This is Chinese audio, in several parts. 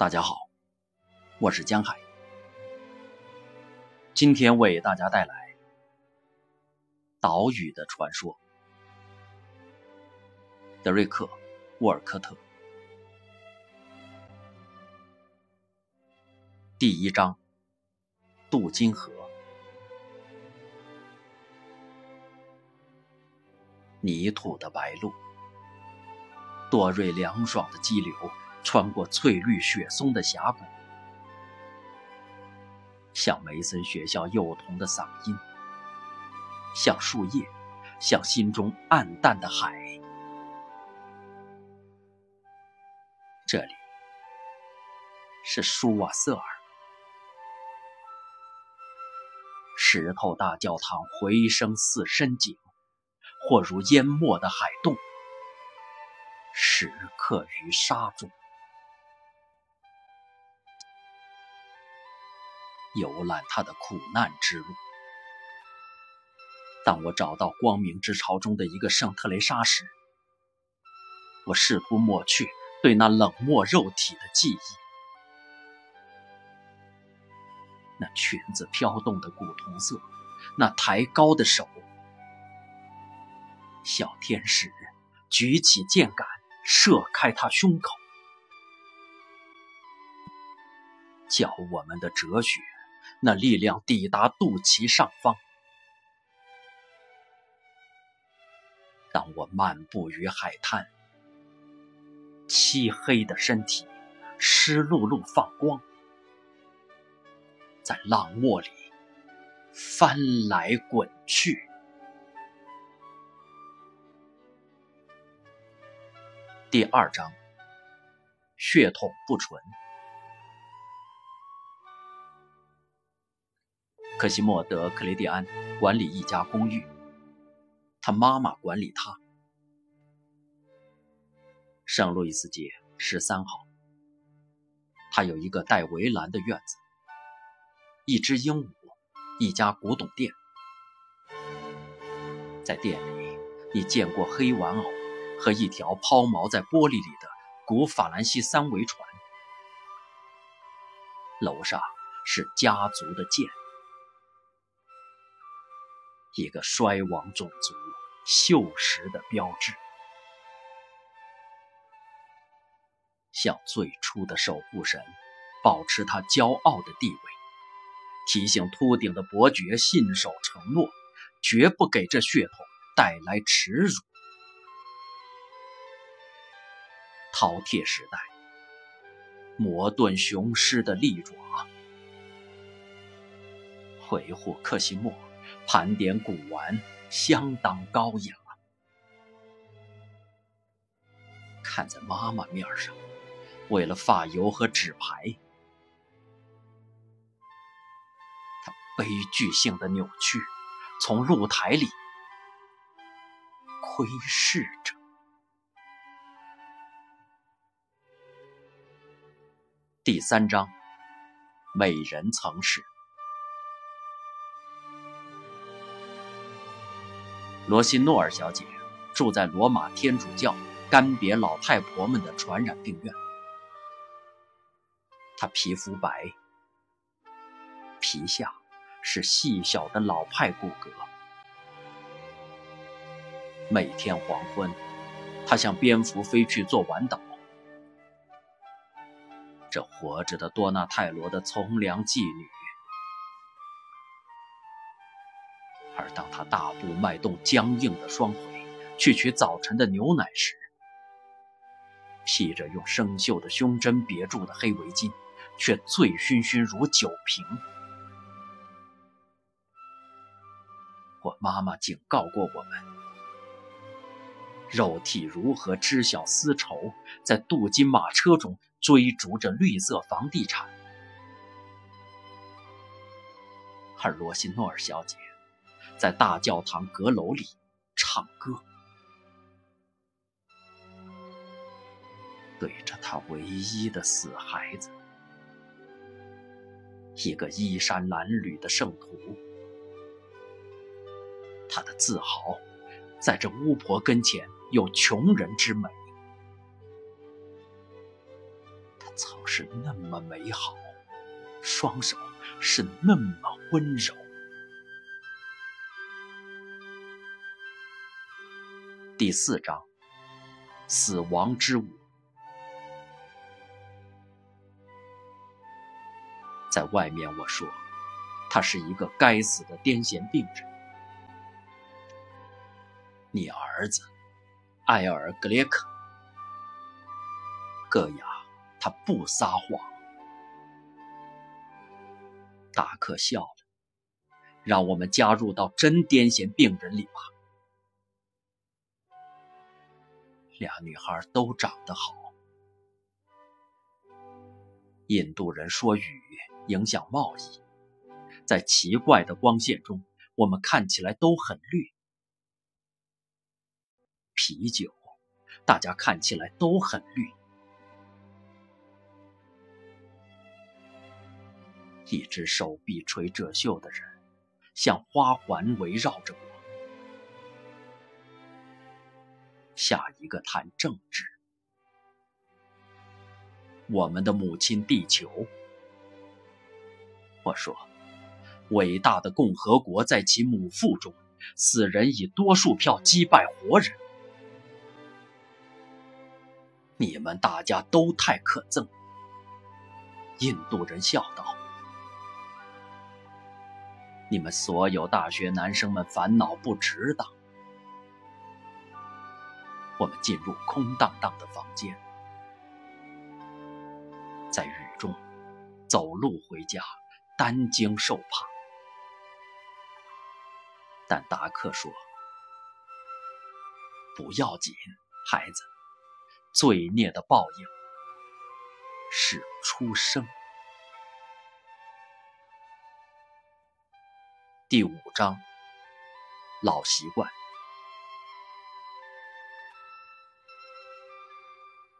大家好，我是江海，今天为大家带来岛屿的传说。德瑞克·沃尔科特，第一章：渡金河。泥土的白鹭，多瑞凉爽的激流。穿过翠绿雪松的峡谷，像梅森学校幼童的嗓音，像树叶，像心中暗淡的海。这里是舒瓦瑟尔，石头大教堂回声似深井，或如淹没的海洞，时刻于沙中。游览他的苦难之路。当我找到光明之潮中的一个圣特雷莎时，我试图抹去对那冷漠肉体的记忆。那裙子飘动的古铜色，那抬高的手，小天使举起箭杆，射开他胸口，教我们的哲学。那力量抵达肚脐上方。当我漫步于海滩，漆黑的身体湿漉漉放光，在浪沫里翻来滚去。第二章，血统不纯。克西莫·德·克雷蒂安管理一家公寓，他妈妈管理他。圣路易斯街十三号。他有一个带围栏的院子，一只鹦鹉，一家古董店。在店里，你见过黑玩偶和一条抛锚在玻璃里的古法兰西三桅船。楼上是家族的剑。一个衰亡种族锈蚀的标志，向最初的守护神保持他骄傲的地位，提醒秃顶的伯爵信守承诺，绝不给这血统带来耻辱。饕餮时代，魔盾雄狮的利爪，维护克西莫。盘点古玩相当高雅，看在妈妈面上，为了发油和纸牌，他悲剧性的扭曲，从露台里窥视着。第三章，美人曾是。罗西诺尔小姐住在罗马天主教干瘪老太婆们的传染病院。她皮肤白，皮下是细小的老派骨骼。每天黄昏，她像蝙蝠飞去做晚岛。这活着的多纳泰罗的从良妓女。而当他大步迈动僵硬的双腿去取早晨的牛奶时，披着用生锈的胸针别住的黑围巾，却醉醺醺如酒瓶。我妈妈警告过我们：肉体如何知晓丝绸，在镀金马车中追逐着绿色房地产。而罗西诺尔小姐。在大教堂阁楼里唱歌，对着他唯一的死孩子，一个衣衫褴褛的圣徒。他的自豪，在这巫婆跟前有穷人之美。他曾是那么美好，双手是那么温柔。第四章，死亡之舞。在外面，我说，他是一个该死的癫痫病人。你儿子，埃尔格列克，戈雅，他不撒谎。达克笑了，让我们加入到真癫痫病人里吧。俩女孩都长得好。印度人说雨。影响贸易，在奇怪的光线中，我们看起来都很绿。啤酒，大家看起来都很绿。一只手臂垂褶袖的人，像花环围绕着我。下一个谈政治，我们的母亲地球。我说：“伟大的共和国在其母腹中，死人以多数票击败活人。你们大家都太可憎。”印度人笑道：“你们所有大学男生们烦恼不值当。”我们进入空荡荡的房间，在雨中走路回家。担惊受怕，但达克说：“不要紧，孩子，罪孽的报应是出生。”第五章，老习惯。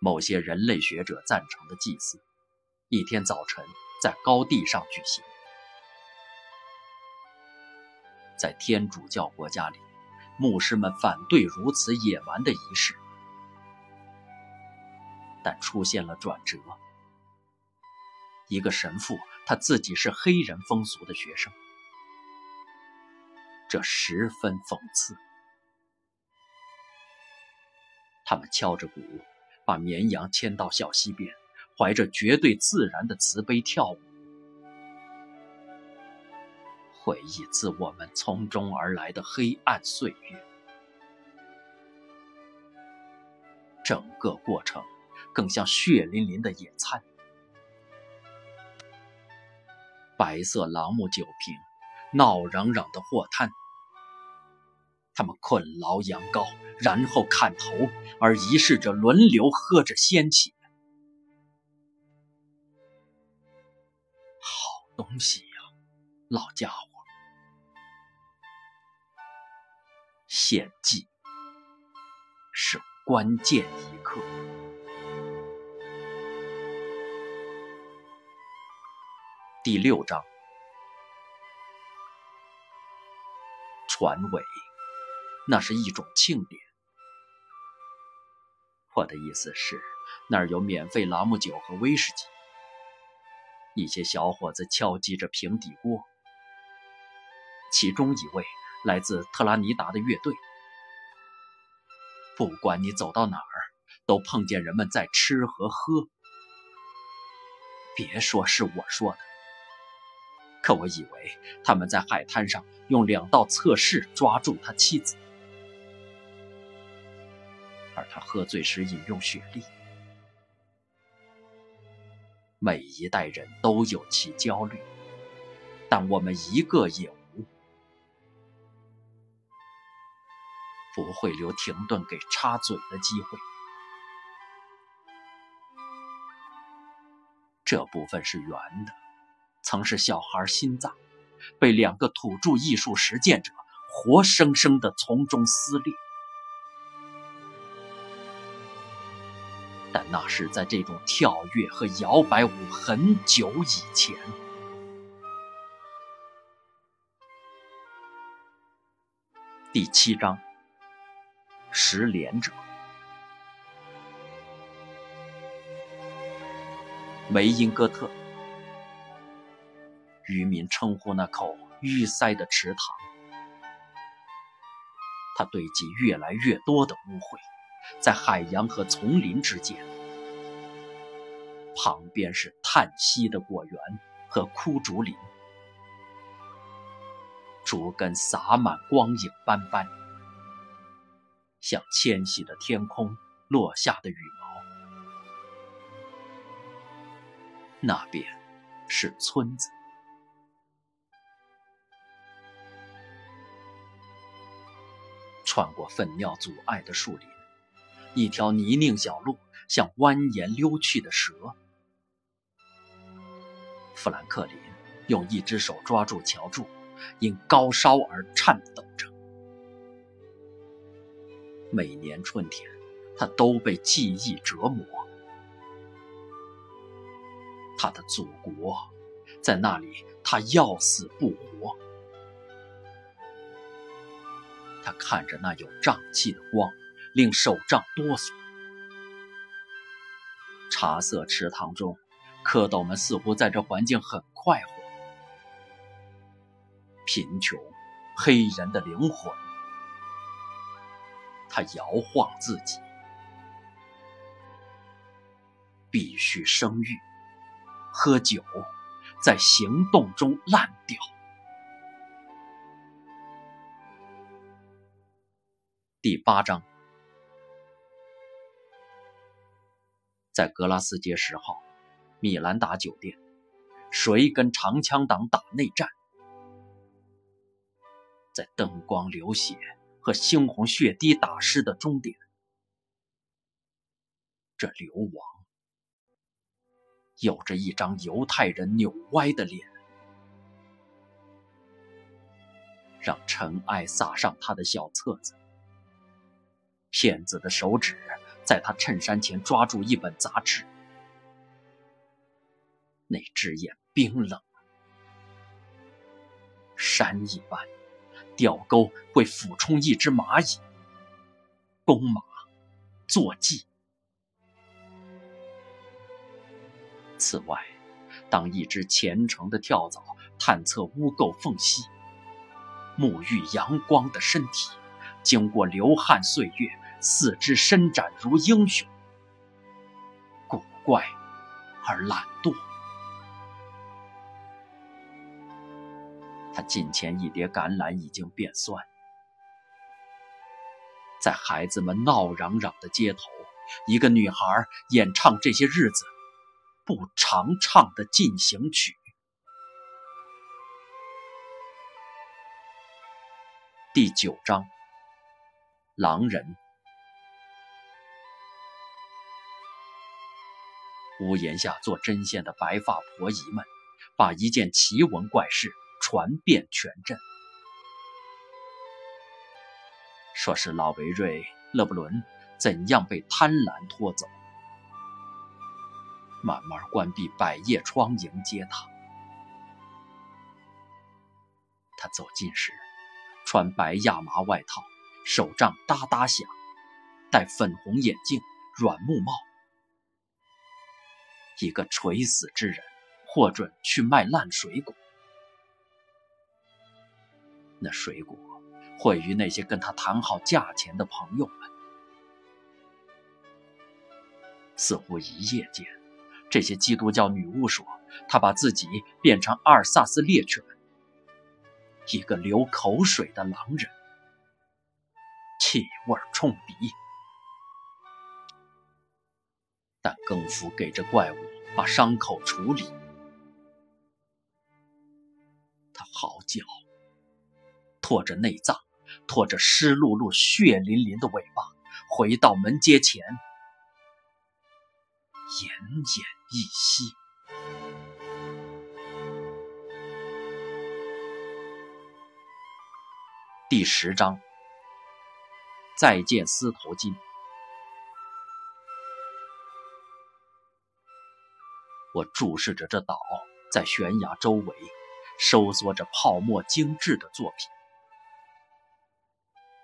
某些人类学者赞成的祭祀，一天早晨。在高地上举行，在天主教国家里，牧师们反对如此野蛮的仪式，但出现了转折。一个神父，他自己是黑人风俗的学生，这十分讽刺。他们敲着鼓，把绵羊牵到小溪边。怀着绝对自然的慈悲跳舞，回忆自我们从中而来的黑暗岁月。整个过程更像血淋淋的野餐。白色朗姆酒瓶，闹嚷嚷的货摊，他们捆牢羊羔，然后砍头，而仪式者轮流喝着鲜血。东西呀，老家伙！献祭是关键一刻。第六章，船尾，那是一种庆典。我的意思是，那儿有免费朗姆酒和威士忌。一些小伙子敲击着平底锅，其中一位来自特拉尼达的乐队。不管你走到哪儿，都碰见人们在吃和喝。别说是我说的，可我以为他们在海滩上用两道测试抓住他妻子，他喝醉时饮用雪莉。每一代人都有其焦虑，但我们一个也无，不会留停顿给插嘴的机会。这部分是圆的，曾是小孩心脏，被两个土著艺术实践者活生生的从中撕裂。但那是在这种跳跃和摇摆舞很久以前。第七章，失联者。梅因戈特。渔民称呼那口淤塞的池塘，它堆积越来越多的污秽，在海洋和丛林之间，旁边是叹息的果园和枯竹林，竹根洒满光影斑斑，像迁徙的天空落下的羽毛。那边是村子。穿过粪尿阻碍的树林，一条泥泞小路像蜿蜒溜去的蛇。富兰克林用一只手抓住桥柱，因高烧而颤抖着。每年春天，他都被记忆折磨。他的祖国，在那里，他要死不活。他看着那有瘴气的光，令手杖哆嗦。茶色池塘中，蝌蚪们似乎在这环境很快活。贫穷，黑人的灵魂。他摇晃自己，必须生育，喝酒，在行动中烂掉。第八章，在格拉斯街十号米兰达酒店，谁跟长枪党打内战？在灯光、流血和猩红血滴打湿的终点，这流亡有着一张犹太人扭歪的脸，让尘埃洒上他的小册子。骗子的手指在他衬衫前抓住一本杂志，那只眼冰冷，山一般，吊钩会俯冲一只蚂蚁，弓马，坐骑。此外，当一只虔诚的跳蚤探测污垢缝隙，沐浴阳光的身体，经过流汗岁月。四肢伸展如英雄，古怪而懒惰。他近前一碟橄榄已经变酸，在孩子们闹嚷嚷的街头，一个女孩演唱这些日子不常唱的进行曲。第九章，狼人。屋檐下做针线的白发婆姨们，把一件奇闻怪事传遍全镇，说是老维瑞·勒布伦怎样被贪婪拖走，慢慢关闭百叶窗迎接他。他走近时，穿白亚麻外套，手杖哒哒响，戴粉红眼镜，软木帽。一个垂死之人，获准去卖烂水果。那水果惠于那些跟他谈好价钱的朋友们。似乎一夜间，这些基督教女巫说，她把自己变成阿尔萨斯猎犬，一个流口水的狼人，气味冲鼻。但更夫给这怪物把伤口处理。他嚎叫，拖着内脏，拖着湿漉漉、血淋淋的尾巴，回到门阶前，奄奄一息。第十章，再见司徒金。我注视着这岛在悬崖周围收缩着泡沫精致的作品。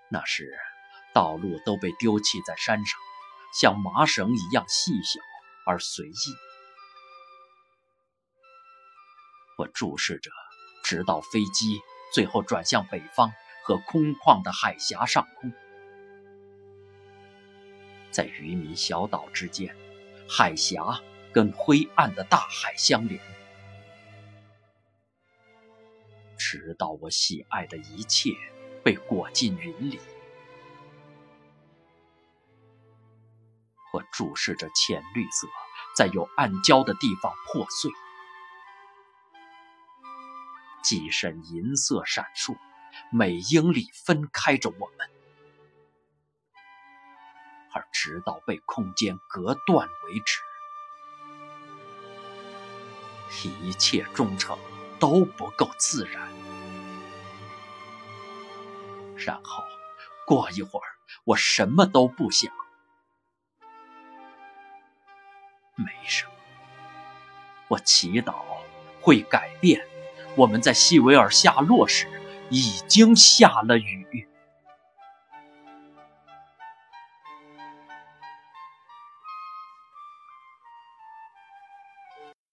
那时，道路都被丢弃在山上，像麻绳一样细小而随意。我注视着，直到飞机最后转向北方和空旷的海峡上空，在渔民小岛之间，海峡跟灰暗的大海相连，直到我喜爱的一切被裹进云里。我注视着浅绿色在有暗礁的地方破碎。几身银色闪烁，每英里分开着我们，而直到被空间隔断为止，一切忠诚都不够自然。然后过一会儿，我什么都不想，没什么。我祈祷会改变。我们在西维尔下落时，已经下了雨。